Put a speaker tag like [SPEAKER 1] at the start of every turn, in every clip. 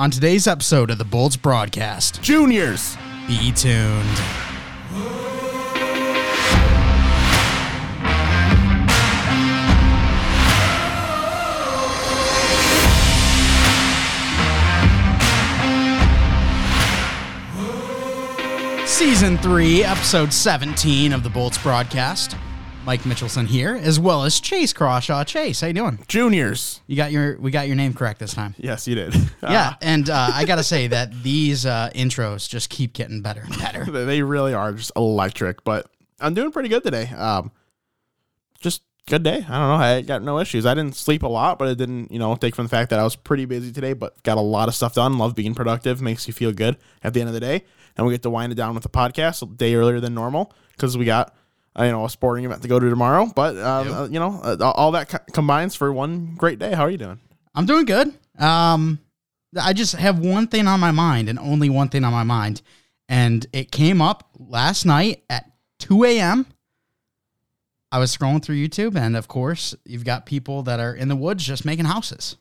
[SPEAKER 1] On today's episode of the Bolts broadcast,
[SPEAKER 2] Juniors.
[SPEAKER 1] be tuned. Season 3, Episode 17 of the Bolts broadcast. Mike Mitchelson here, as well as Chase Crawshaw. Chase, how you doing?
[SPEAKER 2] Juniors.
[SPEAKER 1] You got your we got your name correct this time.
[SPEAKER 2] Yes, you did.
[SPEAKER 1] Yeah, and uh, I gotta say that these uh, intros just keep getting better and better.
[SPEAKER 2] They really are just electric, but I'm doing pretty good today. Um, just good day. I don't know. I got no issues. I didn't sleep a lot, but it didn't, you know, take from the fact that I was pretty busy today, but got a lot of stuff done. Love being productive. Makes you feel good at the end of the day. And we get to wind it down with a podcast a day earlier than normal because we got, uh, you know, a sporting event to go to tomorrow. But, um,
[SPEAKER 1] Yep.
[SPEAKER 2] uh, you know, uh, all that co- combines for one great day. How are you doing?
[SPEAKER 1] I'm doing good. Um, I just have one thing on my mind, and only one thing on my mind, and it came up last night at 2 a.m. I was scrolling through YouTube, and of course, you've got people that are in the woods just making houses.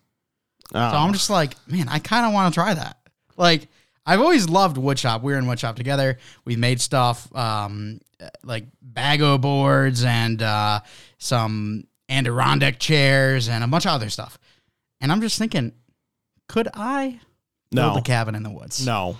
[SPEAKER 2] Uh,
[SPEAKER 1] So I'm just like, man, I kind of want to try that. Like, I've always loved woodshop. We were in woodshop together. We've made stuff um, like bago boards and uh, some Adirondack chairs and a bunch of other stuff. And I'm just thinking, could I build
[SPEAKER 2] no,
[SPEAKER 1] a cabin in the woods?
[SPEAKER 2] no.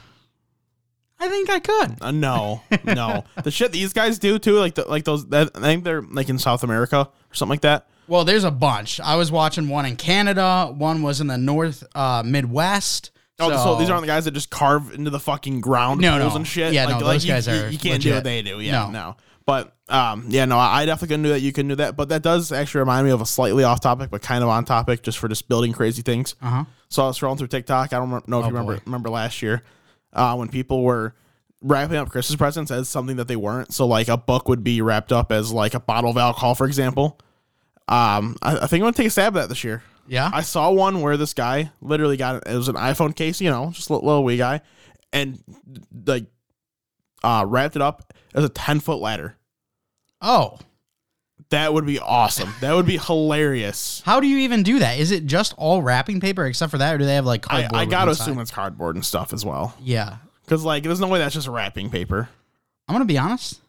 [SPEAKER 1] I think I could.
[SPEAKER 2] Uh, no, no. the shit these guys do too, like the, like those. That, I think they're like in South America or something like that.
[SPEAKER 1] Well, there's a bunch. I was watching one in Canada. One was in the North uh, Midwest.
[SPEAKER 2] Oh, so, these aren't the guys that just carve into the fucking ground
[SPEAKER 1] No,
[SPEAKER 2] holes
[SPEAKER 1] no.
[SPEAKER 2] and shit.
[SPEAKER 1] Yeah,
[SPEAKER 2] like,
[SPEAKER 1] no,
[SPEAKER 2] like
[SPEAKER 1] those
[SPEAKER 2] you,
[SPEAKER 1] guys
[SPEAKER 2] you-
[SPEAKER 1] are
[SPEAKER 2] You, can't do what they do. Yeah,
[SPEAKER 1] No.
[SPEAKER 2] no. But um, yeah, no, I definitely couldn't do that. You couldn't do that. But that does actually remind me of a slightly off topic, but kind of on topic, just for just building crazy things.
[SPEAKER 1] Uh huh.
[SPEAKER 2] So I was scrolling through TikTok. I don't know if
[SPEAKER 1] Oh,
[SPEAKER 2] you remember
[SPEAKER 1] boy.
[SPEAKER 2] remember last year uh, when people were wrapping up Christmas presents as something that they weren't. So like a book would be wrapped up as like a bottle of alcohol, for example. Um, I, I think I'm gonna take a stab at that this year.
[SPEAKER 1] Yeah.
[SPEAKER 2] I saw one where this guy literally got it was an iPhone case, you know, just a little, little wee guy, and like uh, wrapped it up as a ten foot ladder.
[SPEAKER 1] oh,
[SPEAKER 2] That would be awesome. That would be hilarious.
[SPEAKER 1] how do you even do that? Is it just all wrapping paper except for that, or do they have like
[SPEAKER 2] I. I gotta
[SPEAKER 1] inside?
[SPEAKER 2] assume it's cardboard and stuff as well,
[SPEAKER 1] Yeah.
[SPEAKER 2] because like there's no way that's just wrapping paper.
[SPEAKER 1] I'm gonna be honest.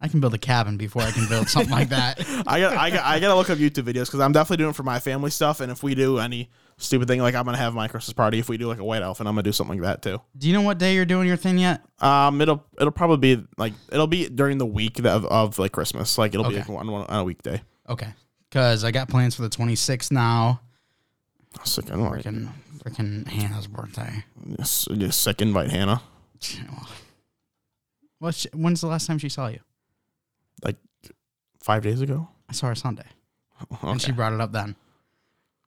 [SPEAKER 1] I can build a cabin before I can build something like that.
[SPEAKER 2] I got I got I gotta look up YouTube videos because I'm definitely doing it for my family stuff. And if we do any stupid thing, like I'm gonna have my Christmas party. If we do like a white elf, and I'm gonna do something like that too.
[SPEAKER 1] Do you know what day you're doing your thing yet?
[SPEAKER 2] Um, it'll it'll probably be like it'll be during the week of, of like Christmas. Like it'll be
[SPEAKER 1] Okay.
[SPEAKER 2] like one, one on a weekday.
[SPEAKER 1] Okay. Because I got plans for the 26th now.
[SPEAKER 2] Sick, invite.
[SPEAKER 1] Freaking, freaking Hannah's birthday.
[SPEAKER 2] Yes, just sick invite Hannah.
[SPEAKER 1] Well, sh- when's the last time she saw you?
[SPEAKER 2] Like five days ago.
[SPEAKER 1] I saw her Sunday, and she brought it up then.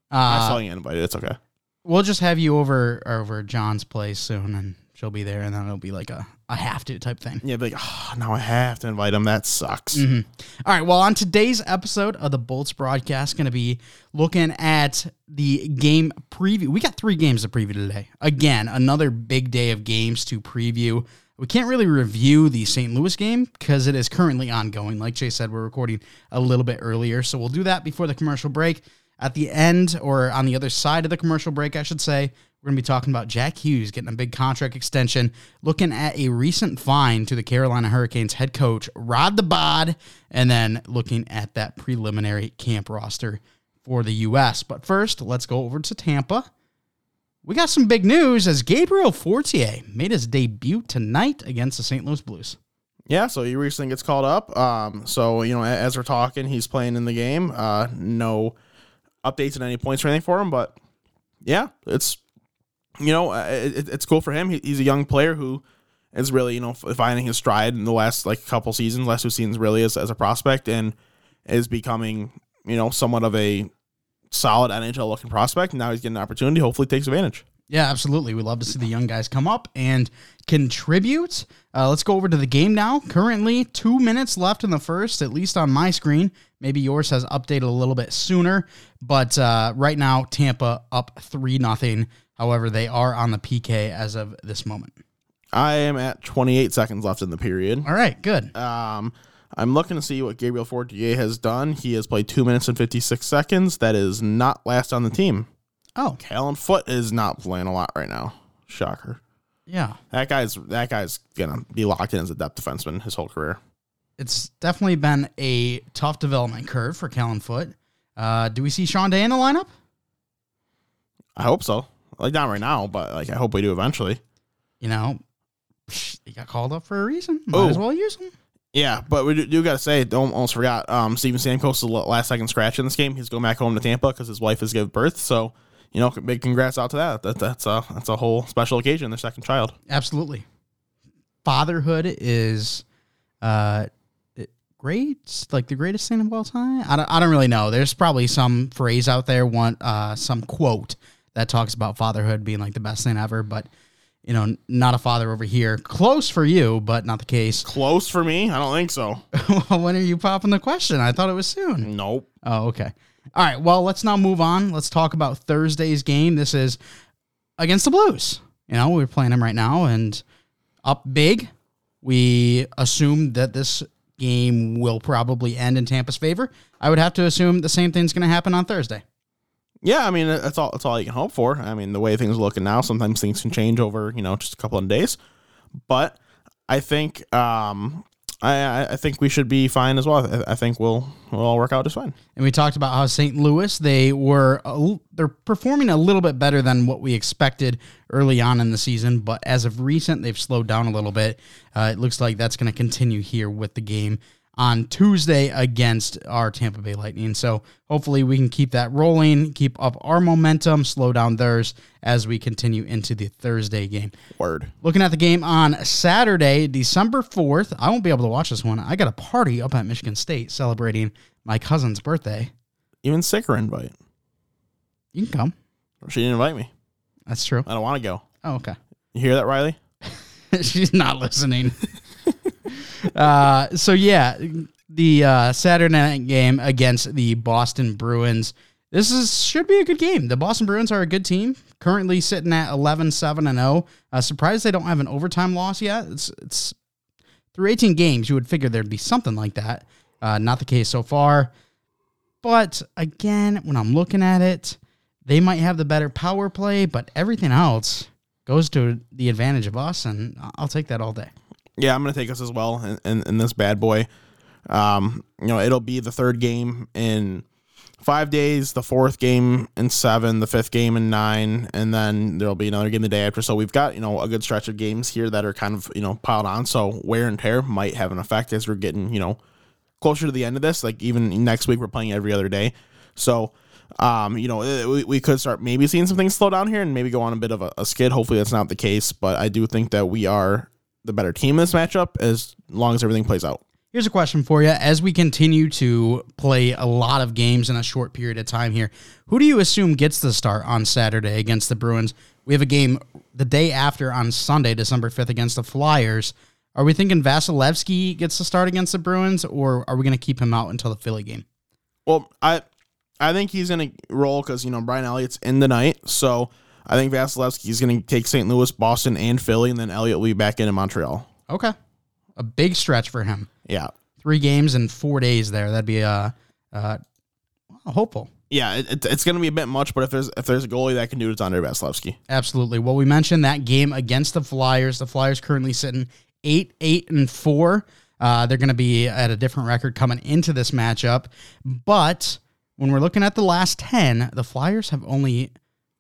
[SPEAKER 2] I saw
[SPEAKER 1] Uh,
[SPEAKER 2] you invited. It's okay.
[SPEAKER 1] we'll just have you over over John's place soon, and she'll be there, and then it'll be like a, a have to type thing.
[SPEAKER 2] Yeah, be like, oh, now I have to invite him. That sucks.
[SPEAKER 1] Mhm. All right. Well, on today's episode of the Bolts broadcast, going to be looking at the game preview. We got three games to preview today. Again, another big day of games to preview. We can't really review the St. Louis game because it is currently ongoing. Like Jay said, we're recording a little bit earlier, so we'll do that before the commercial break. At the end, or on the other side of the commercial break, I should say, we're going to be talking about Jack Hughes getting a big contract extension, looking at a recent fine to the Carolina Hurricanes head coach, Rod the Bod, and then looking at that preliminary camp roster for the U.S. But first, let's go over to Tampa. We got some big news as Gabriel Fortier made his debut tonight against the St. Louis Blues.
[SPEAKER 2] Yeah, so he recently gets called up. Um, so you know, as we're talking, he's playing in the game. Uh, no updates at any points or anything for him, but yeah, it's you know, uh, it, it's cool for him. He, he's a young player who is really you know finding his stride in the last like couple seasons, last two seasons really as as a prospect, and is becoming you know somewhat of a solid NHL looking prospect. And now he's getting an opportunity. Hopefully, takes advantage.
[SPEAKER 1] Yeah, absolutely. We love to see the young guys come up and contribute. Uh, let's go over to the game now. Currently, two minutes left in the first, at least on my screen. Maybe yours has updated a little bit sooner, but uh, right now Tampa up three nothing. However, they are on the PK as of this moment.
[SPEAKER 2] I am at 28 seconds left in the period.
[SPEAKER 1] All right, good.
[SPEAKER 2] Um, I'm looking to see what Gabriel Fortier has done. He has played two minutes and 56 seconds. That is not last on the team.
[SPEAKER 1] Oh,
[SPEAKER 2] Callan Foote is not playing a lot right now. Shocker.
[SPEAKER 1] yeah.
[SPEAKER 2] That guy's that guy's gonna be locked in as a depth defenseman his whole career.
[SPEAKER 1] It's definitely been a tough development curve for Callan Foote. Uh, do we see Sean Day in the lineup?
[SPEAKER 2] I hope so. Like not right now, but like I hope we do eventually.
[SPEAKER 1] You know, he got called up for a reason. Might as
[SPEAKER 2] Oh.
[SPEAKER 1] well use him.
[SPEAKER 2] Yeah, but we do, do got to say, don't almost forgot. Um, Steven Stamkos is the last second scratch in this game. He's going back home to Tampa because his wife has given birth. So, you know, big congrats out to that. That that's a that's a whole special occasion. Their second child.
[SPEAKER 1] Absolutely. Fatherhood is uh great, like the greatest thing of all time. I don't, I don't really know. There's probably some phrase out there, one uh some quote that talks about fatherhood being like the best thing ever, but you know, not a father over here. Close for you, but not the case.
[SPEAKER 2] Close for me. I don't think so.
[SPEAKER 1] well, when are you popping the question? I thought it was soon.
[SPEAKER 2] Nope.
[SPEAKER 1] Oh, okay. All right. Well, let's now move on. Let's talk about Thursday's game. This is against the Blues. You know, we're playing them right now and up big. We assume that this game will probably end in Tampa's favor. I would have to assume the same thing's going to happen on Thursday.
[SPEAKER 2] Yeah, I mean that's all. That's all you can hope for. I mean the way things are looking now, sometimes things can change over you know just a couple of days. But I think um, I I- think we should be fine as well. I, I think we'll we'll all work out just fine.
[SPEAKER 1] And we talked about how St. Louis they were a they're performing a little bit better than what we expected early on in the season, but as of recent they've slowed down a little bit. Uh, it looks like that's going to continue here with the game on Tuesday against our Tampa Bay Lightning. So hopefully we can keep that rolling, keep up our momentum, slow down theirs as we continue into the Thursday game.
[SPEAKER 2] Word.
[SPEAKER 1] Looking at the game on Saturday, December 4th. I won't be able to watch this one. I got a party up at Michigan State celebrating my cousin's birthday.
[SPEAKER 2] Even sicker invite.
[SPEAKER 1] You can come.
[SPEAKER 2] She didn't invite me.
[SPEAKER 1] That's true.
[SPEAKER 2] I don't want to go.
[SPEAKER 1] Oh, okay.
[SPEAKER 2] You hear that, Riley?
[SPEAKER 1] She's not listening. uh, so yeah, the uh, Saturday night game against the Boston Bruins. This is should be a good game. The Boston Bruins are a good team, currently sitting at 11 7 and 0. Uh, surprised they don't have an overtime loss yet. It's it's through 18 games, you would figure there'd be something like that. Uh, not the case so far. But again, when I'm looking at it, they might have the better power play, but everything else goes to the advantage of us, and I'll take that all day.
[SPEAKER 2] Yeah, I'm gonna take us as well in, in, in this bad boy. Um, you know, it'll be the third game in five days, the fourth game in seven, the fifth game in nine, and then there'll be another game the day after. So we've got you know a good stretch of games here that are kind of you know piled on. So wear and tear might have an effect as we're getting you know closer to the end of this. Like even next week, we're playing every other day. So, um, you know, eh, we, we could start maybe seeing some things slow down here and maybe go on a bit of a, a skid. Hopefully, that's not the case. But I do think that we are the better team in this matchup as long as everything plays out.
[SPEAKER 1] Here's a question for you. As we continue to play a lot of games in a short period of time here, who do you assume gets the start on Saturday against the Bruins? We have a game the day after on Sunday, December 5th, against the Flyers. Are we thinking Vasilevskiy gets the start against the Bruins, or are we going to keep him out until the Philly game?
[SPEAKER 2] Well, I I think he's gonna roll because you know Brian Elliott's in the night, so I think Vasilevskiy is gonna take St. Louis, Boston, and Philly, and then Elliott will be back in Montreal.
[SPEAKER 1] Okay. A big stretch for him.
[SPEAKER 2] Yeah,
[SPEAKER 1] Three games in four days there. That'd be uh, uh, hopeful.
[SPEAKER 2] yeah, it, it- it's gonna be a bit much, but if there's if there's a goalie that can do it, it's Andrei Vasilevskiy.
[SPEAKER 1] Absolutely. Well, we mentioned that game against the Flyers. The Flyers currently sitting eight, eight, and four. Uh, they're going to be at a different record coming into this matchup. But when we're looking at the last 10, the Flyers have only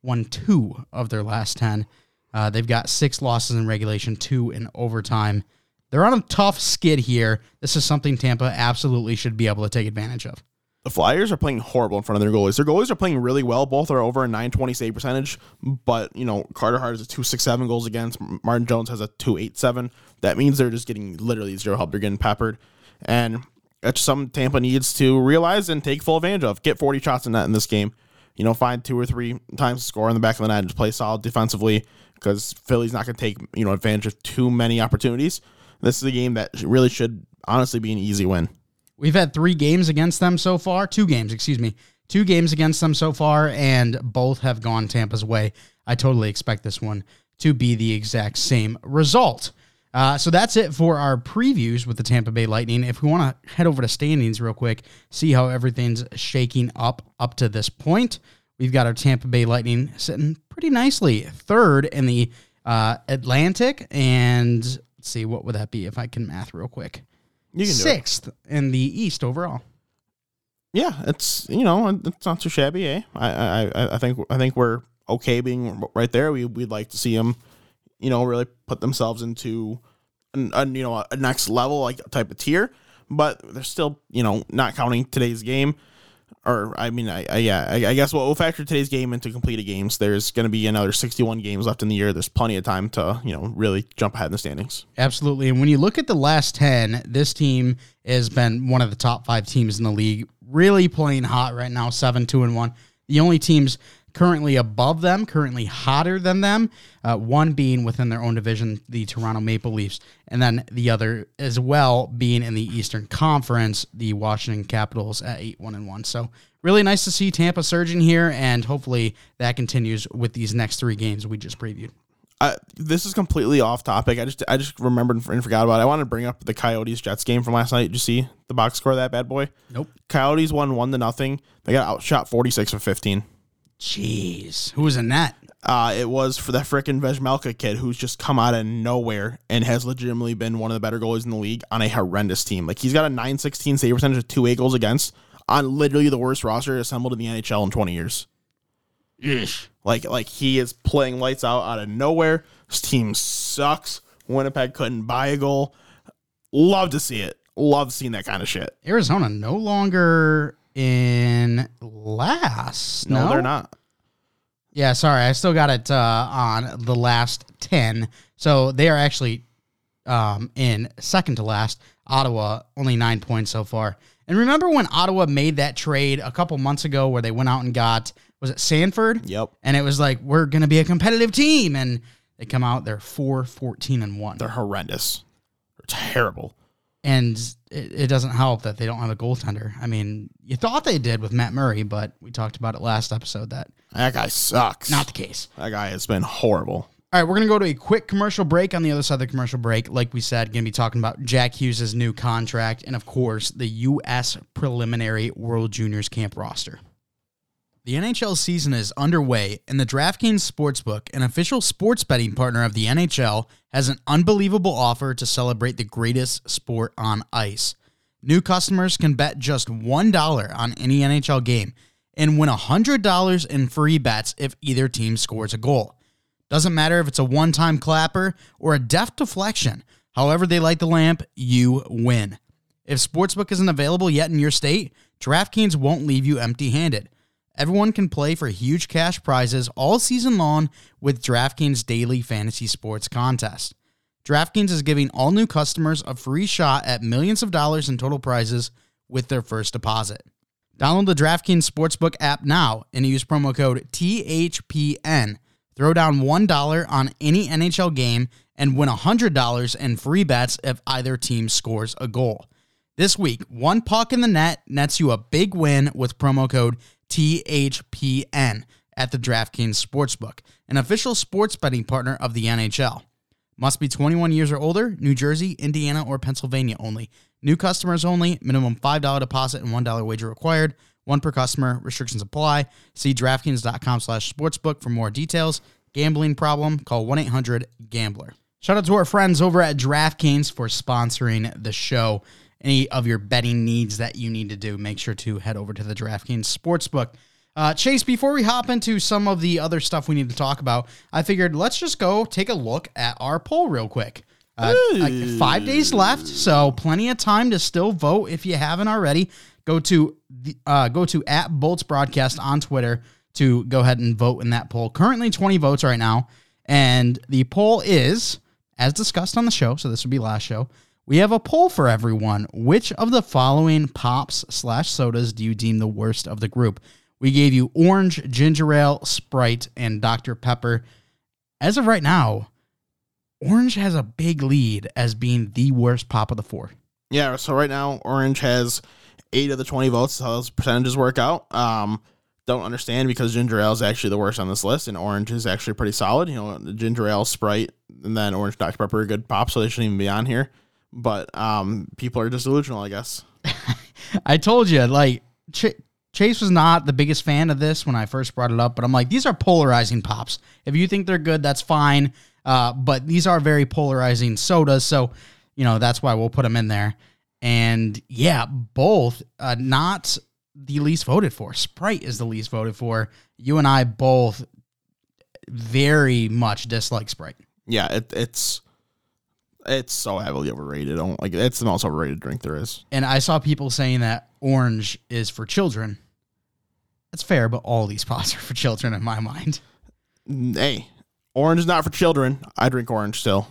[SPEAKER 1] won two of their last 10. Uh, they've got six losses in regulation, two in overtime. They're on a tough skid here. This is something Tampa absolutely should be able to take advantage of.
[SPEAKER 2] The Flyers are playing horrible in front of their goalies. Their goalies are playing really well. Both are over a 920 save percentage, but you know Carter Hart has a 267 goals against. Martin Jones has a 287. That means they're just getting literally zero help. They're getting peppered, and that's something Tampa needs to realize and take full advantage of. Get 40 shots in that in this game. You know, find two or three times to score in the back of the net and just play solid defensively because Philly's not going to take you know advantage of too many opportunities. This is a game that really should honestly be an easy win.
[SPEAKER 1] We've had three games against them so far. Two games, excuse me. Two games against them so far, and both have gone Tampa's way. I totally expect this one to be the exact same result. Uh, so that's it for our previews with the Tampa Bay Lightning. If we want to head over to standings real quick, see how everything's shaking up up to this point, we've got our Tampa Bay Lightning sitting pretty nicely third in the uh, Atlantic, and let's see what would that be if I can math real quick.
[SPEAKER 2] You can.
[SPEAKER 1] Sixth in the East overall.
[SPEAKER 2] Yeah, it's you know it's not too shabby, eh? I I I- I think I think we're okay being right there. We we'd like to see them, you know, really put themselves into, an, you know, a next level like type of tier. But they're still, you know, not counting today's game. Or I mean, I, I yeah, I, I guess we'll, factor today's game into completed games. There's going to be another 61 games left in the year. There's plenty of time to you know really jump ahead in the standings.
[SPEAKER 1] Absolutely. And when you look at the last 10, this team has been one of the top five teams in the league, really playing hot right now, 7 2 and 1. The only teams currently above them, currently hotter than them, uh, one being within their own division, the Toronto Maple Leafs, and then the other as well being in the Eastern Conference, the Washington Capitals at 8 1 and 1. So, really nice to see Tampa surging here, and hopefully that continues with these next three games we just previewed.
[SPEAKER 2] I, this is completely off topic. I just I just remembered and forgot about it. I wanted to bring up the Coyotes Jets game from last night. Did you see the box score of that bad boy?
[SPEAKER 1] Nope.
[SPEAKER 2] Coyotes won one to nothing. They got outshot forty six of fifteen.
[SPEAKER 1] Jeez. Who was in that?
[SPEAKER 2] Uh, it was for that freaking Vejmelka kid who's just come out of nowhere and has legitimately been one of the better goalies in the league on a horrendous team. Like he's got a 916 save percentage of two eight goals against on literally the worst roster assembled in the NHL in 20 years. Like like he is playing lights out out of nowhere. His team sucks. Winnipeg couldn't buy a goal. Love to see it. Love seeing that kind of shit.
[SPEAKER 1] Arizona no longer in last.
[SPEAKER 2] No,
[SPEAKER 1] No,
[SPEAKER 2] they're not.
[SPEAKER 1] Yeah, sorry, I still got it uh, on the last ten. So they are actually um, in second to last. Ottawa only nine points so far. And remember when Ottawa made that trade a couple months ago, where they went out and got was it Sanford?
[SPEAKER 2] Yep.
[SPEAKER 1] And it was like we're gonna be a competitive team, and they come out they're 4 14 and one.
[SPEAKER 2] They're horrendous. They're terrible.
[SPEAKER 1] and it, it doesn't help that they don't have a goaltender. I mean, you thought they did with Matt Murray, but we talked about it last episode that
[SPEAKER 2] That guy sucks.
[SPEAKER 1] not the case.
[SPEAKER 2] that guy has been horrible.
[SPEAKER 1] All right, we're going to go to a quick commercial break. On the other side of the commercial break, like we said, going to be talking about Jack Hughes' new contract and, of course, the U.S. preliminary World Juniors camp roster. The NHL season is underway, and the DraftKings Sportsbook, an official sports betting partner of the NHL, has an unbelievable offer to celebrate the greatest sport on ice. New customers can bet just $1 on any NHL game and win $100 in free bets if either team scores a goal. Doesn't matter if it's a one time clapper or a deft deflection. However, they light the lamp, you win. If Sportsbook isn't available yet in your state, DraftKings won't leave you empty handed. Everyone can play for huge cash prizes all season long with DraftKings Daily Fantasy Sports Contest. DraftKings is giving all new customers a free shot at millions of dollars in total prizes with their first deposit. Download the DraftKings Sportsbook app now and use promo code THPN. Throw down $1 on any NHL game and win $100 in free bets if either team scores a goal. This week, one puck in the net nets you a big win with promo code THPN at the DraftKings Sportsbook, an official sports betting partner of the NHL. Must be 21 years or older, New Jersey, Indiana, or Pennsylvania only. New customers only, minimum $5 deposit and $1 wager required. One per customer, restrictions apply. See DraftKings.com slash sportsbook for more details. Gambling problem, call 1-800-GAMBLER. Shout out to our friends over at DraftKings for sponsoring the show. Any of your betting needs that you need to do, make sure to head over to the DraftKings Sportsbook. Uh, Chase, before we hop into some of the other stuff we need to talk about, I figured let's just go take a look at our poll real quick. Uh, like five days left, so plenty of time to still vote if you haven't already. Go to the, uh, go to at Bolts Broadcast on Twitter to go ahead and vote in that poll. Currently, twenty votes right now, and the poll is as discussed on the show. So this would be last show. We have a poll for everyone. Which of the following pops slash sodas do you deem the worst of the group? We gave you orange, ginger ale, Sprite, and Dr. Pepper. As of right now, orange has a big lead as being the worst pop of the four.
[SPEAKER 2] Yeah, so right now Orange has eight of the twenty votes. How those percentages work out? Um, don't understand because ginger ale is actually the worst on this list, and orange is actually pretty solid. You know, ginger ale, Sprite, and then orange Dr Pepper are good pops, so they shouldn't even be on here. But um, people are just delusional, I guess.
[SPEAKER 1] I told you, like, Ch- Chase was not the biggest fan of this when I first brought it up, but I'm like, these are polarizing pops. If you think they're good, that's fine. Uh, but these are very polarizing sodas, so you know that's why we'll put them in there. And yeah, both uh, not the least voted for. Sprite is the least voted for. You and I both very much dislike Sprite.
[SPEAKER 2] Yeah, it, it's it's so heavily overrated. I don't like it's the most overrated drink there is.
[SPEAKER 1] And I saw people saying that orange is for children. That's fair, but all these pots are for children in my mind.
[SPEAKER 2] Hey, orange is not for children. I drink orange still.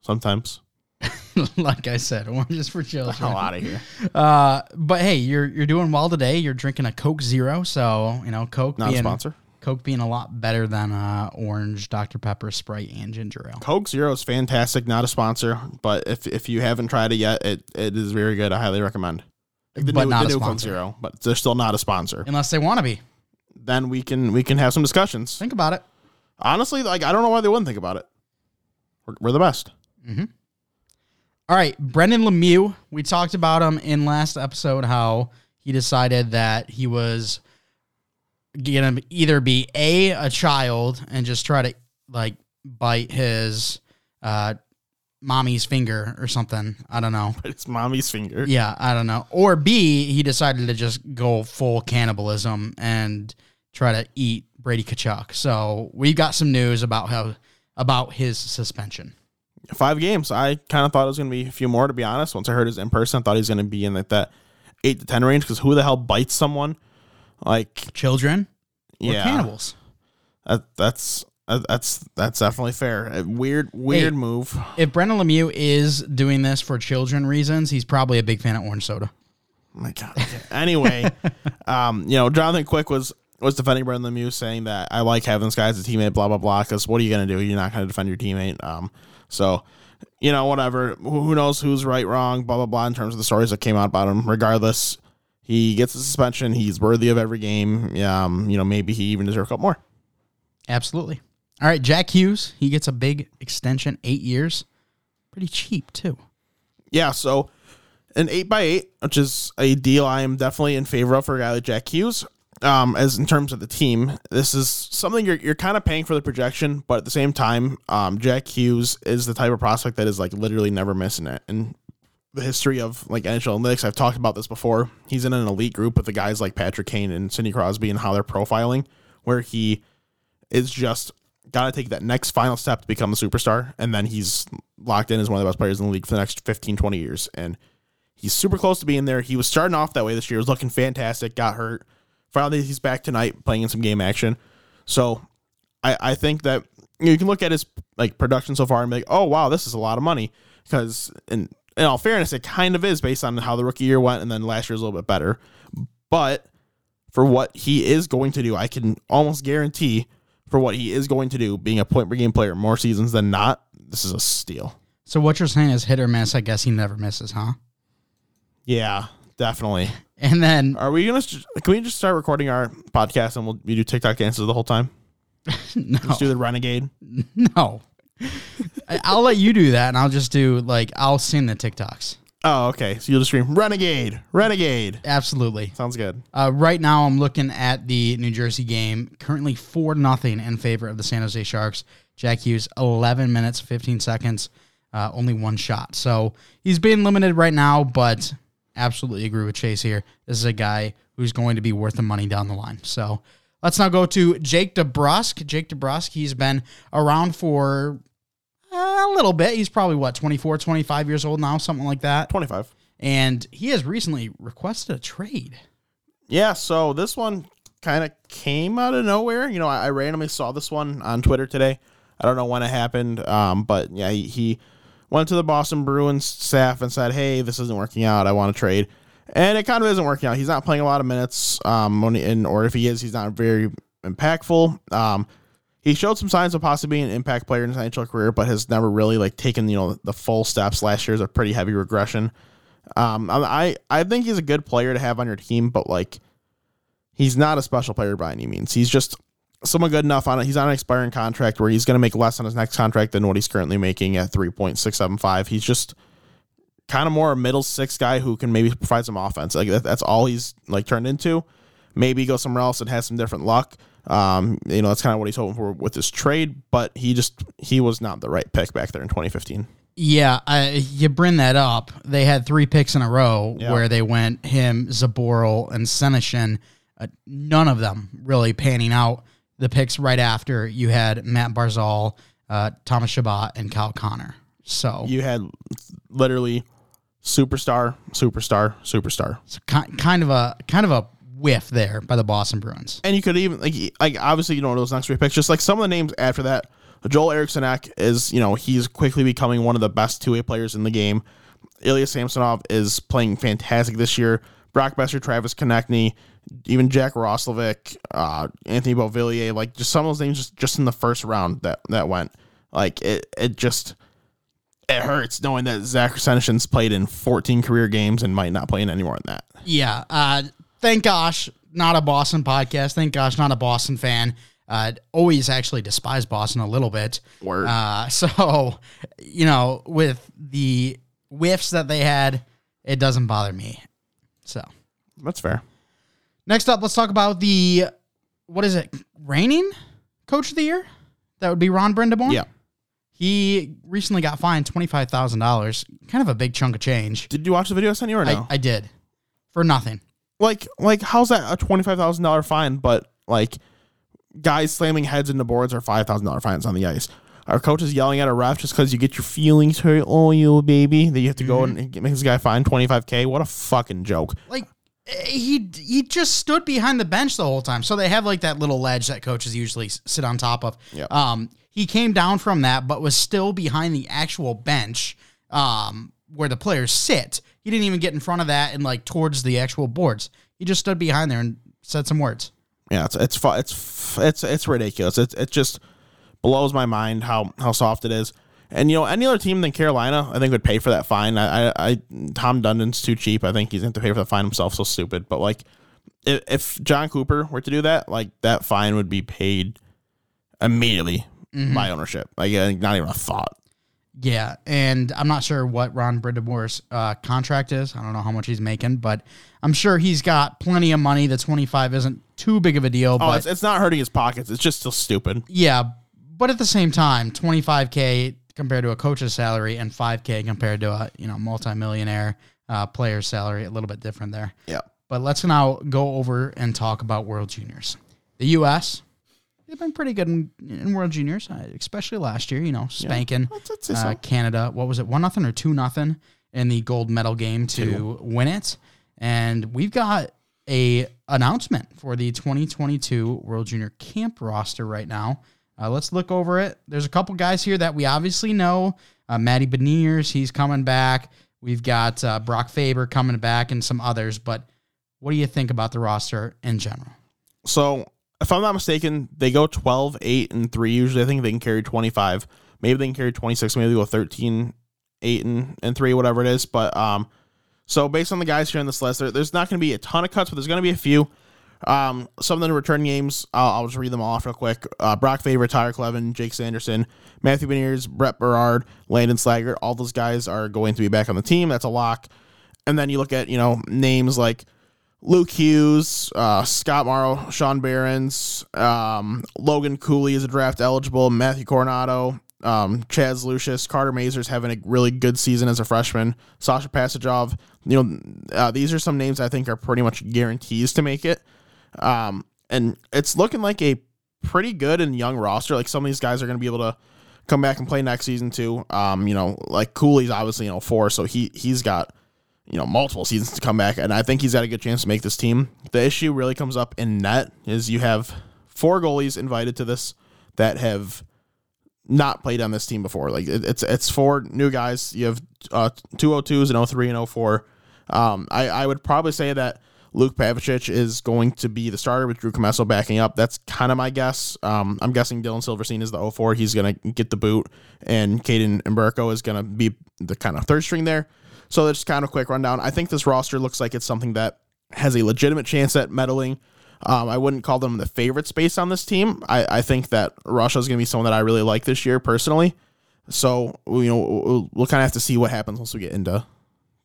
[SPEAKER 2] Sometimes.
[SPEAKER 1] like I said, orange is for children.
[SPEAKER 2] Hell out of here.
[SPEAKER 1] Uh, but hey, you're you're doing well today. You're drinking a Coke Zero, so you know Coke
[SPEAKER 2] Not
[SPEAKER 1] being
[SPEAKER 2] a sponsor.
[SPEAKER 1] Coke being a lot better than uh, orange, Dr Pepper, Sprite, and ginger ale.
[SPEAKER 2] Coke Zero is fantastic. Not a sponsor, but if if you haven't tried it yet, it, it is very good. I highly recommend. Like the
[SPEAKER 1] But
[SPEAKER 2] new,
[SPEAKER 1] not
[SPEAKER 2] the
[SPEAKER 1] a
[SPEAKER 2] new Coke
[SPEAKER 1] sponsor.
[SPEAKER 2] Zero, but they're still not a sponsor.
[SPEAKER 1] Unless they want to be.
[SPEAKER 2] Then we can we can have some discussions.
[SPEAKER 1] Think about it.
[SPEAKER 2] Honestly, like I don't know why they wouldn't think about it. We're, we're the best.
[SPEAKER 1] All right, Brendan Lemieux. We talked about him in last episode how he decided that he was gonna either be a a child and just try to like bite his uh mommy's finger or something. I don't know.
[SPEAKER 2] It's mommy's finger.
[SPEAKER 1] Yeah, I don't know. Or B, he decided to just go full cannibalism and try to eat Brady Tkachuk. So we've got some news about how about his suspension.
[SPEAKER 2] Five games. I kind of thought it was going to be a few more, to be honest. Once I heard his in person, I thought he was going to be in like that eight to ten range. Because who the hell bites someone? Like,
[SPEAKER 1] Children
[SPEAKER 2] yeah,
[SPEAKER 1] cannibals.
[SPEAKER 2] that, that's that, that's that's definitely fair. A weird, weird
[SPEAKER 1] Hey.
[SPEAKER 2] move.
[SPEAKER 1] If Brendan Lemieux is doing this for children reasons, he's probably a big fan of orange soda.
[SPEAKER 2] Oh my God. Anyway, um, you know, Jonathan Quick was was defending Brendan Lemieux, saying that I like having this guy as a teammate, blah blah blah. Because what are you to do? You're not to defend your teammate. Um, so you know, whatever. Who knows who's right, wrong, blah blah blah. In terms of the stories that came out about him, regardless, he gets a suspension. He's worthy of every game. Um, you know, maybe he even deserves a couple more.
[SPEAKER 1] Absolutely. All right, Jack Hughes, he gets a big extension, eight years. Pretty cheap, too.
[SPEAKER 2] Yeah, so an eight by eight, which is a deal I am definitely in favor of for a guy like Jack Hughes. Um, as in terms of the team, this is something you're you're kind of paying for the projection, but at the same time, um, Jack Hughes is the type of prospect that is like literally never missing it. And the history of like NHL analytics, I've talked about this before. He's in an elite group with the guys like Patrick Kane and Sidney Crosby and how they're profiling, where he is just got to take that next final step to become a superstar. And then he's locked in as one of the best players in the league for the next 15, 20 years. And he's super close to being there. He was starting off that way this year, was looking fantastic, got hurt. Finally, he's back tonight playing in some game action. So I, I think that you can look at his like production so far and be like, oh wow, this is a lot of money. Because in in all fairness, it kind of is based on how the rookie year went, and then last year year's a little bit better. But for what he is going to do, I can almost guarantee for what he is going to do, being a point per game player more seasons than not, this is a steal.
[SPEAKER 1] So what you're saying is hit or miss. I guess he never misses, huh?
[SPEAKER 2] Yeah, definitely.
[SPEAKER 1] And then
[SPEAKER 2] Are we gonna? Can we just start recording our podcast and we'll we do TikTok dances the whole time?
[SPEAKER 1] no,
[SPEAKER 2] Just do the renegade.
[SPEAKER 1] no. I'll let you do that, and I'll just do like I'll sing the TikToks.
[SPEAKER 2] Oh, okay. So you'll just scream renegade, renegade.
[SPEAKER 1] Absolutely.
[SPEAKER 2] Sounds good.
[SPEAKER 1] Uh, right now, I'm looking at the New Jersey game. Currently, four nothing in favor of the San Jose Sharks. Jack Hughes, 11 minutes, 15 seconds, uh, only one shot. So he's being limited right now, but absolutely agree with Chase here. This is a guy who's going to be worth the money down the line. So let's now go to Jake DeBrusk. Jake DeBrusk, he's been around for a little bit. He's probably what 24, 25 years old now, something like that.
[SPEAKER 2] Twenty five.
[SPEAKER 1] And he has recently requested a trade.
[SPEAKER 2] Yeah. So this one kind of came out of nowhere. You know, I, I randomly saw this one on Twitter today. I don't know when it happened, um, but yeah, he, he went to the Boston Bruins staff and said, "Hey, this isn't working out. I want to trade." And it kind of isn't working out. He's not playing a lot of minutes, um, when he- and or if he is, he's not very impactful. Um, he showed some signs of possibly being an impact player in his NHL career, but has never really like taken you know the full steps. Last year is a pretty heavy regression. Um, I I think he's a good player to have on your team, but like he's not a special player by any means. He's just someone good enough on it. He's on an expiring contract where he's going to make less on his next contract than what he's currently making at three point six seven five. He's just kind of more a middle six guy who can maybe provide some offense. Like that, that's all he's like turned into. maybe go somewhere else and has some different luck. Um, you know, that's kind of what he's hoping for with this trade, but he just he was not the right pick back there in 2015.
[SPEAKER 1] Yeah, I, you bring that up. They had three picks in a row
[SPEAKER 2] Yeah.
[SPEAKER 1] where they went him, Zboril, and Senyshyn. Uh, none of them really panning out. The picks right after you had Mat Barzal, uh, Thomas Chabot, and Kyle Connor. So,
[SPEAKER 2] You had literally superstar, superstar, superstar.
[SPEAKER 1] so ki- kind of a kind of a whiff there by the Boston Bruins.
[SPEAKER 2] and you could even like like obviously you know those next three picks. Just like some of the names after that, Joel Eriksson is you know he's quickly becoming one of the best two way players in the game. Ilya Samsonov is playing fantastic this year. Brock Boeser, Travis Konecny, even Jack Roslovic, uh, Anthony Beauvillier, like just some of those names just, just in the first round that that went. Like it it just it hurts knowing that Zach Senyshyn's played in 14 career games and might not play in any more than that.
[SPEAKER 1] Yeah. Uh, thank gosh, not a Boston podcast. Thank gosh, not a Boston fan. Uh, always actually despise Boston a little bit.
[SPEAKER 2] Word.
[SPEAKER 1] Uh, so, you know, with the whiffs that they had, it doesn't bother me. So,
[SPEAKER 2] That's fair.
[SPEAKER 1] next up, let's talk about the what is it? Reigning coach of the year? That would be Ron Brind'Amour.
[SPEAKER 2] Yeah.
[SPEAKER 1] He recently got fined twenty five thousand dollars. Kind of a big chunk of change.
[SPEAKER 2] Did you watch the video I sent you or no?
[SPEAKER 1] I, I did for nothing.
[SPEAKER 2] Like like how's that a twenty five thousand dollar fine? But like guys slamming heads into boards are five thousand dollar fines on the ice. Our coach is yelling at a ref just because you get your feelings hurt. Oh, you baby, that you have to go and make this guy fine twenty five k. What a fucking joke.
[SPEAKER 1] like eh, he he just stood behind the bench the whole time. So they have like that little ledge that coaches usually sit on top of.
[SPEAKER 2] Yep.
[SPEAKER 1] Um, he came down from that, but was still behind the actual bench, um, where the players sit. He didn't even get in front of that and like towards the actual boards. He just stood behind there and said some words.
[SPEAKER 2] Yeah, it's it's it's f- it's it's ridiculous. It it just blows my mind how how soft it is. And you know, any other team than Carolina, I think would pay for that fine. I, I, I Tom Dundon's too cheap. I think he's going to pay for the fine himself. So stupid. But like, if, if Jon Cooper were to do that, like that fine would be paid immediately mm-hmm. by ownership. Like, not even a thought.
[SPEAKER 1] Yeah, and I'm not sure what Ron Brind'Amour's uh, contract is. I don't know how much he's making, but I'm sure he's got plenty of money. The 25 isn't too big of a deal,
[SPEAKER 2] Oh,
[SPEAKER 1] but
[SPEAKER 2] it's, it's not hurting his pockets. It's just still stupid.
[SPEAKER 1] Yeah, but at the same time, 25k compared to a coach's salary and 5k compared to a you know multimillionaire uh, player's salary, a little bit different there.
[SPEAKER 2] Yeah.
[SPEAKER 1] But let's now go over and talk about World Juniors. The U.S. They've been pretty good in, in World Juniors, uh, especially last year. You know, spanking
[SPEAKER 2] That's- that's- that's
[SPEAKER 1] uh. Canada. What was it? One nothing or two nothing in the gold medal game to win it. And we've got a announcement for the 2022 World Junior Camp roster right now. Uh, let's look over it. There's a couple guys here that we obviously know. Uh, Matty Beniers, he's coming back. We've got uh, Brock Faber coming back and some others. But what do you think about the roster in general?
[SPEAKER 2] So, if I'm not mistaken, they go 12, 8, and 3. Usually, I think they can carry 25. Maybe they can carry 26. Maybe they go 13, 8, and, and 3, whatever it is. But, um, so based on the guys here in this list, there, there's not going to be a ton of cuts, but there's going to be a few. Um, some of the return games, I'll, I'll just read them off real quick. Uh, Brock Faber, Tyler Kleven, Jake Sanderson, Matthew Beniers, Brett Berard, Landon Slaggert. All those guys are going to be back on the team. That's a lock. And then you look at, you know, names like Luke Hughes, uh, Scott Morrow, Sean Behrens, um, Logan Cooley is a draft eligible, Matthew Coronato, um, Chaz Lucius, Carter Mazur's having a really good season as a freshman, Sasha Pastujov. You know, uh, these are some names I think are pretty much guarantees to make it. Um, and it's looking like a pretty good and young roster. Like some of these guys are going to be able to come back and play next season too. Um, you know, like Cooley's obviously you know four, so he he's got you know multiple seasons to come back, and I think he's got a good chance to make this team. The issue really comes up in net is you have four goalies invited to this that have not played on this team before. Like it, it's it's four new guys. You have uh, two O twos and 03 and 04. Um, I I would probably say that. Luke Pavicic is going to be the starter with Drew Commesso backing up. That's kind of my guess. Um, I'm guessing Dylan Silverstein is the 04. He's going to get the boot, and Kaidan Mbereko is going to be the kind of third string there. So that's kind of a quick rundown. I think this roster looks like it's something that has a legitimate chance at medaling. Um, I wouldn't call them the favorite space on this team. I, I think that Russia is going to be someone that I really like this year personally. So you know we'll, we'll kind of have to see what happens once we get into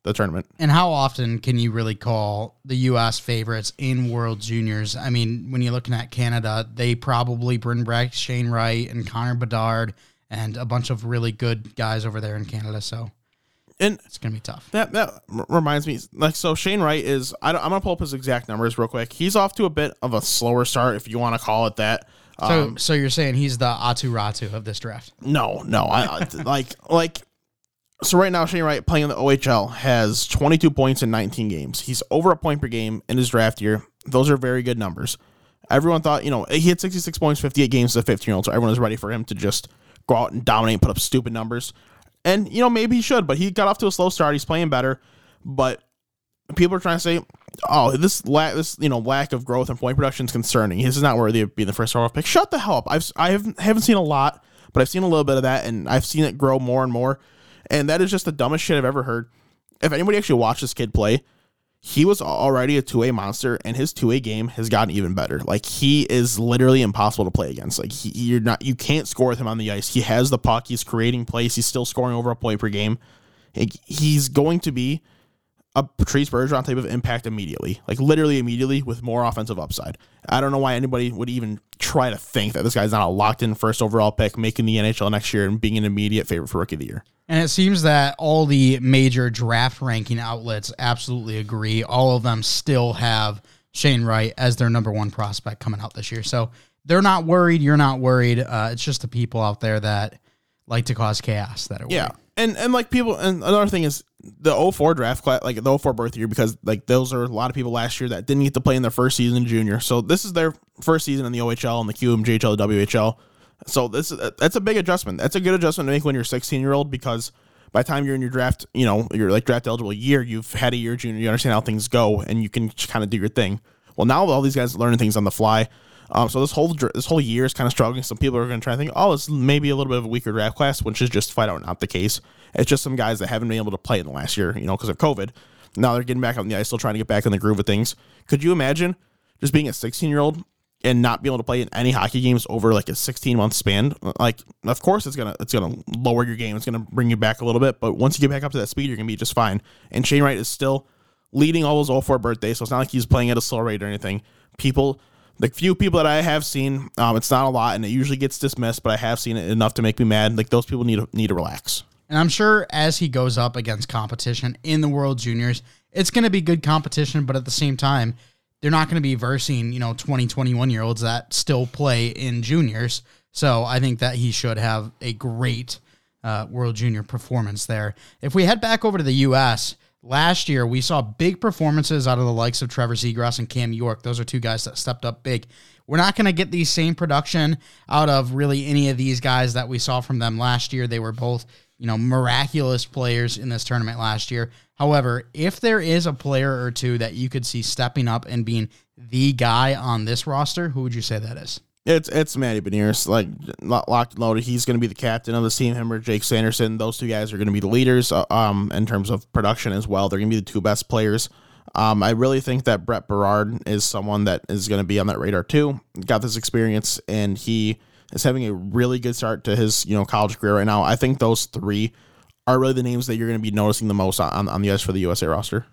[SPEAKER 2] the tournament.
[SPEAKER 1] And how often can you really call the U.S. favorites in World Juniors? I mean, when you're looking at Canada, they probably Bryn back Shane Wright and Connor Bedard and a bunch of really good guys over there in Canada. So
[SPEAKER 2] And
[SPEAKER 1] it's gonna be tough.
[SPEAKER 2] that that reminds me, like, so Shane Wright is. I don't, I'm gonna pull up his exact numbers real quick. He's off to a bit of a slower start, if you want to call it that.
[SPEAKER 1] So,
[SPEAKER 2] Um,
[SPEAKER 1] so you're saying he's the Atu Ratu of this draft?
[SPEAKER 2] no, no, I I- like like. So right now, Shane Wright playing in the OHL has 22 points in 19 games. He's over a point per game in his draft year. Those are very good numbers. Everyone thought, you know, he had 66 points, 58 games as a 15 year old, so everyone was ready for him to just go out and dominate, and put up stupid numbers. And, you know, maybe he should, but he got off to a slow start. He's playing better. But people are trying to say, oh, this lack, this you know, lack of growth and point production is concerning. This is not worthy of being the first overall pick. Shut the hell up. I've I haven't haven't seen a lot, but I've seen a little bit of that, and I've seen it grow more and more. And that is just the dumbest shit I've ever heard. If anybody actually watched this kid play, he was already a two A monster, and his two A game has gotten even better. Like he is literally impossible to play against. Like he, you're not, you can't score with him on the ice. He has the puck. He's creating plays. He's still scoring over a point per game. He's going to be a Patrice Bergeron type of impact immediately, like literally immediately with more offensive upside. I don't know why anybody would even try to think that this guy's not a locked in first overall pick, making the NHL next year and being an immediate favorite for rookie of the year.
[SPEAKER 1] And it seems that all the major draft ranking outlets absolutely agree. All of them still have Shane Wright as their number one prospect coming out this year. So they're not worried. You're not worried. Uh, it's just the people out there that like to cause chaos that are worried.
[SPEAKER 2] Yeah. And and like people and another thing is the 04 draft class like the 04 birth year because like those are a lot of people last year that didn't get to play in their first season junior. So this is their first season in the OHL and the QMJHL, the WHL. So this uh, that's a big adjustment. That's a good adjustment to make when you're 16 year old because by the time you're in your draft, you know, you're like draft eligible year, you've had a year junior, you understand how things go and you can kind of do your thing. Well, now all these guys are learning things on the fly. Um, so this whole this whole year is kind of struggling. Some people are going to try to think, oh, it's maybe a little bit of a weaker draft class, which is just flat out not the case. It's just some guys that haven't been able to play in the last year, you know, because of COVID. Now they're getting back on the ice, still trying to get back in the groove of things. Could you imagine just being a 16 year old and not being able to play in any hockey games over like a 16 month span? Like, of course, it's gonna it's gonna lower your game. It's gonna bring you back a little bit, but once you get back up to that speed, you're gonna be just fine. And Shane Wright is still leading all those all 04 birthdays, so it's not like he's playing at a slow rate or anything. People the few people that I have seen, um, it's not a lot, and it usually gets dismissed. But I have seen it enough to make me mad. Like those people need to, need to relax.
[SPEAKER 1] And I'm sure as he goes up against competition in the World Juniors, it's going to be good competition, but at the same time, they're not going to be versing, you know, 20, 21 year olds that still play in juniors. So I think that he should have a great uh, World Junior performance there. If we head back over to the U.S., last year we saw big performances out of the likes of Trevor Zegras and Cam York. Those are two guys that stepped up big. We're not going to get the same production out of really any of these guys that we saw from them last year. They were both, you know, miraculous players in this tournament last year. However, if there is a player or two that you could see stepping up and being the guy on this roster, who would you say that is?
[SPEAKER 2] It's it's Matty Beniers, like lo- locked and loaded. He's going to be the captain of the team. Him or Jake Sanderson. Those two guys are going to be the leaders. uh, Um, in terms of production as well, they're going to be the two best players. Um, I really think that Brett Berard is someone that is going to be on that radar too. Got this experience, and he is having a really good start to his you know college career right now. I think those three are really the names that you're going to be noticing the most on, on the ice for the USA roster.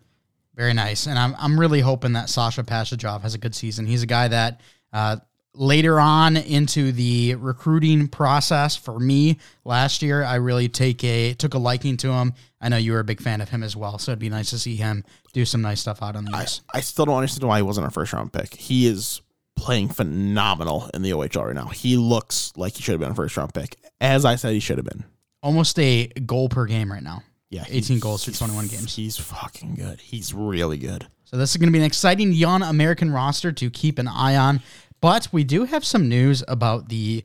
[SPEAKER 1] Very nice. And I'm, I'm really hoping that Sasha Pastujov has a good season. He's a guy that uh, later on into the recruiting process for me last year, I really take a took a liking to him. I know you were a big fan of him as well, so it'd be nice to see him do some nice stuff out on the ice.
[SPEAKER 2] I still don't understand why he wasn't our first round pick. He is playing phenomenal in the OHL right now. He looks like he should have been a first round pick. As I said, he should have been.
[SPEAKER 1] Almost a goal per game right now.
[SPEAKER 2] Yeah,
[SPEAKER 1] 18 goals
[SPEAKER 2] he's-
[SPEAKER 1] 21 games.
[SPEAKER 2] He's fucking good. He's really good.
[SPEAKER 1] So this is going to be an exciting young American roster to keep an eye on. But we do have some news about the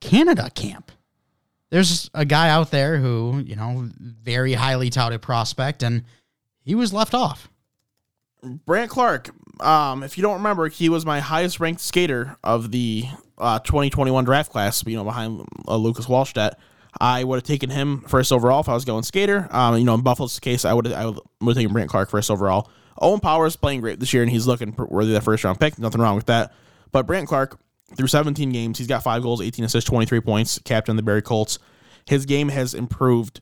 [SPEAKER 1] Canada camp. There's a guy out there who, you know, very highly touted prospect, and he was left off.
[SPEAKER 2] Brandt Clarke. Um, if you don't remember, he was my highest ranked skater of the uh, 2021 draft class. You know, behind uh, Lucas Wallstedt. I would have taken him first overall if I was going skater. Um, you know, in Buffalo's case, I would I would have taken Brandt Clarke first overall. Owen Powers playing great this year, and he's looking worthy of that first round pick. Nothing wrong with that. But Brandt Clarke, through 17 games, he's got five goals, 18 assists, 23 points. Captain of the Barrie Colts. His game has improved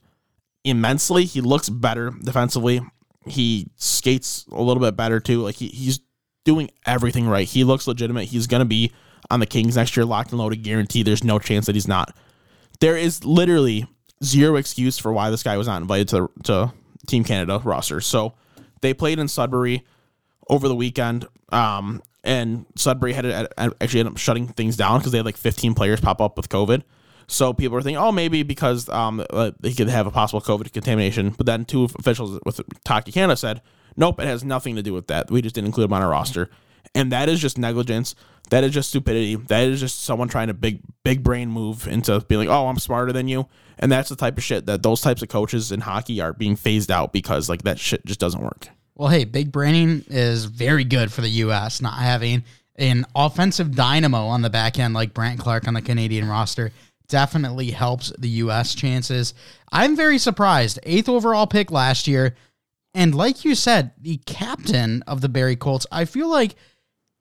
[SPEAKER 2] immensely. He looks better defensively. he skates a little bit better too. Like he, he's doing everything right. He looks legitimate. He's gonna be on the Kings next year, locked and loaded, guaranteed. There's no chance that he's not. There is literally zero excuse for why this guy was not invited to to Team Canada roster. So they played in Sudbury over the weekend. Um, and Sudbury had to actually end up shutting things down because they had like 15 players pop up with COVID. So people were thinking, oh, maybe because um, uh, they could have a possible COVID contamination. But then two officials with Hockey Canada said, nope, it has nothing to do with that. We just didn't include them on our roster. And that is just negligence. That is just stupidity. That is just someone trying to big big brain move into being like, oh, I'm smarter than you. And that's the type of shit that those types of coaches in hockey are being phased out because like that shit just doesn't work.
[SPEAKER 1] Well, hey, big braining is very good for the U.S. Not having an offensive dynamo on the back end like Brandt Clarke on the Canadian roster definitely helps the U.S. chances. I'm very surprised. Eighth overall pick last year. And like you said, the captain of the Barrie Colts, I feel like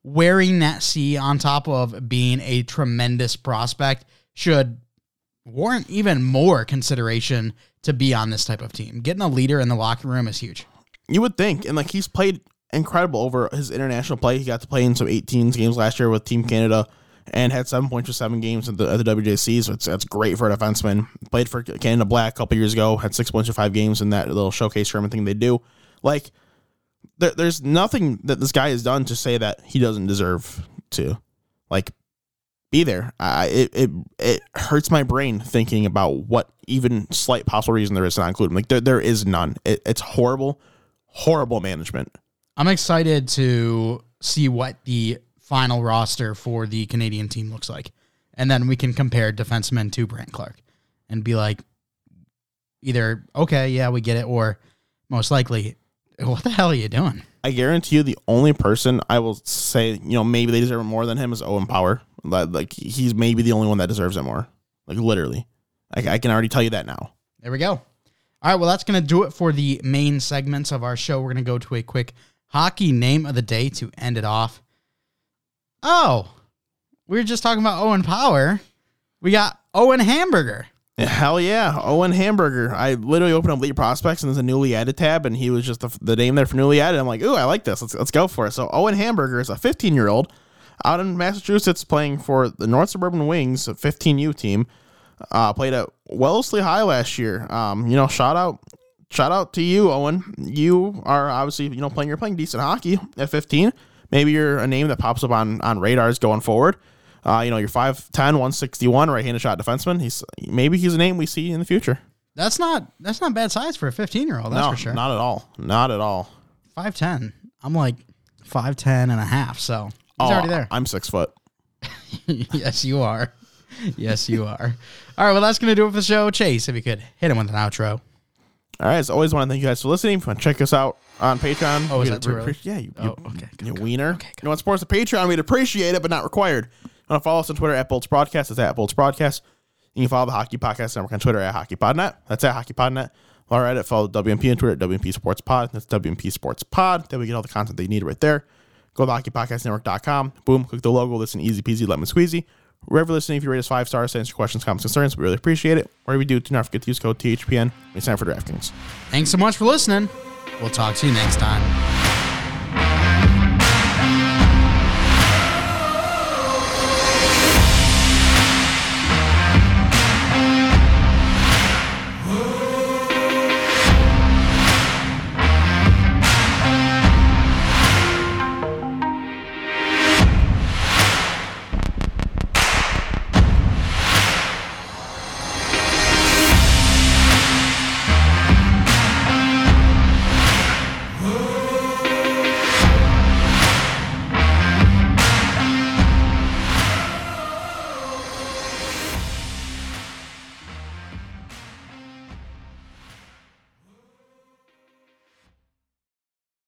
[SPEAKER 1] wearing that C on top of being a tremendous prospect should warrant even more consideration to be on this type of team. Getting a leader in the locker room is huge.
[SPEAKER 2] You would think, and like he's played incredible over his international play. He got to play in some 18s games last year with Team Canada and had seven points for seven games at the, at the WJC. So it's, that's great for a defenseman. Played for Canada Black a couple years ago, had six points for five games in that little showcase tournament thing they do. Like, there, there's nothing that this guy has done to say that he doesn't deserve to, like, be there. I, it, it it hurts my brain thinking about what even slight possible reason there is to not include him. Like, there, there is none. It, it's horrible horrible management.
[SPEAKER 1] I'm excited to see what the final roster for the Canadian team looks like. And then we can compare defensemen to Brandt Clarke and be like, either, okay, yeah, we get it, or most likely, what the hell are you doing?
[SPEAKER 2] I guarantee you the only person I will say, you know, maybe they deserve more than him is Owen Power. Like, he's maybe the only one that deserves it more. Like, literally. I, I can already tell you that now.
[SPEAKER 1] There we go. All right, well, that's going to do it for the main segments of our show. We're going to go to a quick hockey name of the day to end it off. Oh, we were just talking about Owen Power. We got Owen Hamburger.
[SPEAKER 2] Hell yeah, Owen Hamburger. I literally opened up Elite Prospects and there's a newly added tab, and he was just the, the name there for newly added. I'm like, ooh, I like this. Let's let's go for it. So Owen Hamburger is a 15 year old out in Massachusetts playing for the North Suburban Wings, a 15U team. Uh, played at Wellesley High last year. Um, you know, shout out, shout out to you, Owen. You are obviously you know playing. You're playing decent hockey at 15. Maybe you're a name that pops up on on radars going forward. Uh, you know, you're 5'10", 161, right-handed shot defenseman. He's maybe he's a name we see in the future.
[SPEAKER 1] That's not that's not bad size for a 15 year old. That's
[SPEAKER 2] no,
[SPEAKER 1] for sure.
[SPEAKER 2] Not at all. Not at all.
[SPEAKER 1] 5'10". I'm like 5'10 and a half, so he's oh, already there.
[SPEAKER 2] I'm six foot.
[SPEAKER 1] yes, you are. yes, you are. All right, well, that's going to do it for the show. Chase, if you could hit him with an outro.
[SPEAKER 2] All right, as always, want to thank you guys for listening. If you want to check us out on Patreon,
[SPEAKER 1] oh, is that too early?
[SPEAKER 2] Yeah, you, oh, okay, you wiener. Okay, you want to support us on Patreon? We'd appreciate it, but not required. You want to follow us on Twitter at Bolts Broadcast? It's at Bolts Broadcast. You can follow the Hockey Podcast Network on Twitter at HockeyPodNet. That's at HockeyPodNet. All right, follow WMP on Twitter at WMP Sports Pod. That's WMP Sports Pod. Then we get all the content that you need right there. Go to hockeypodcastnetwork.com. Boom, click the logo. Listen easy peasy, lemon squeezy. Wherever listening, if you rate us five stars, answer questions, comments, concerns, we really appreciate it. Whatever you do, do not forget to use code THPN when you sign for DraftKings.
[SPEAKER 1] Thanks so much for listening. We'll talk to you next time.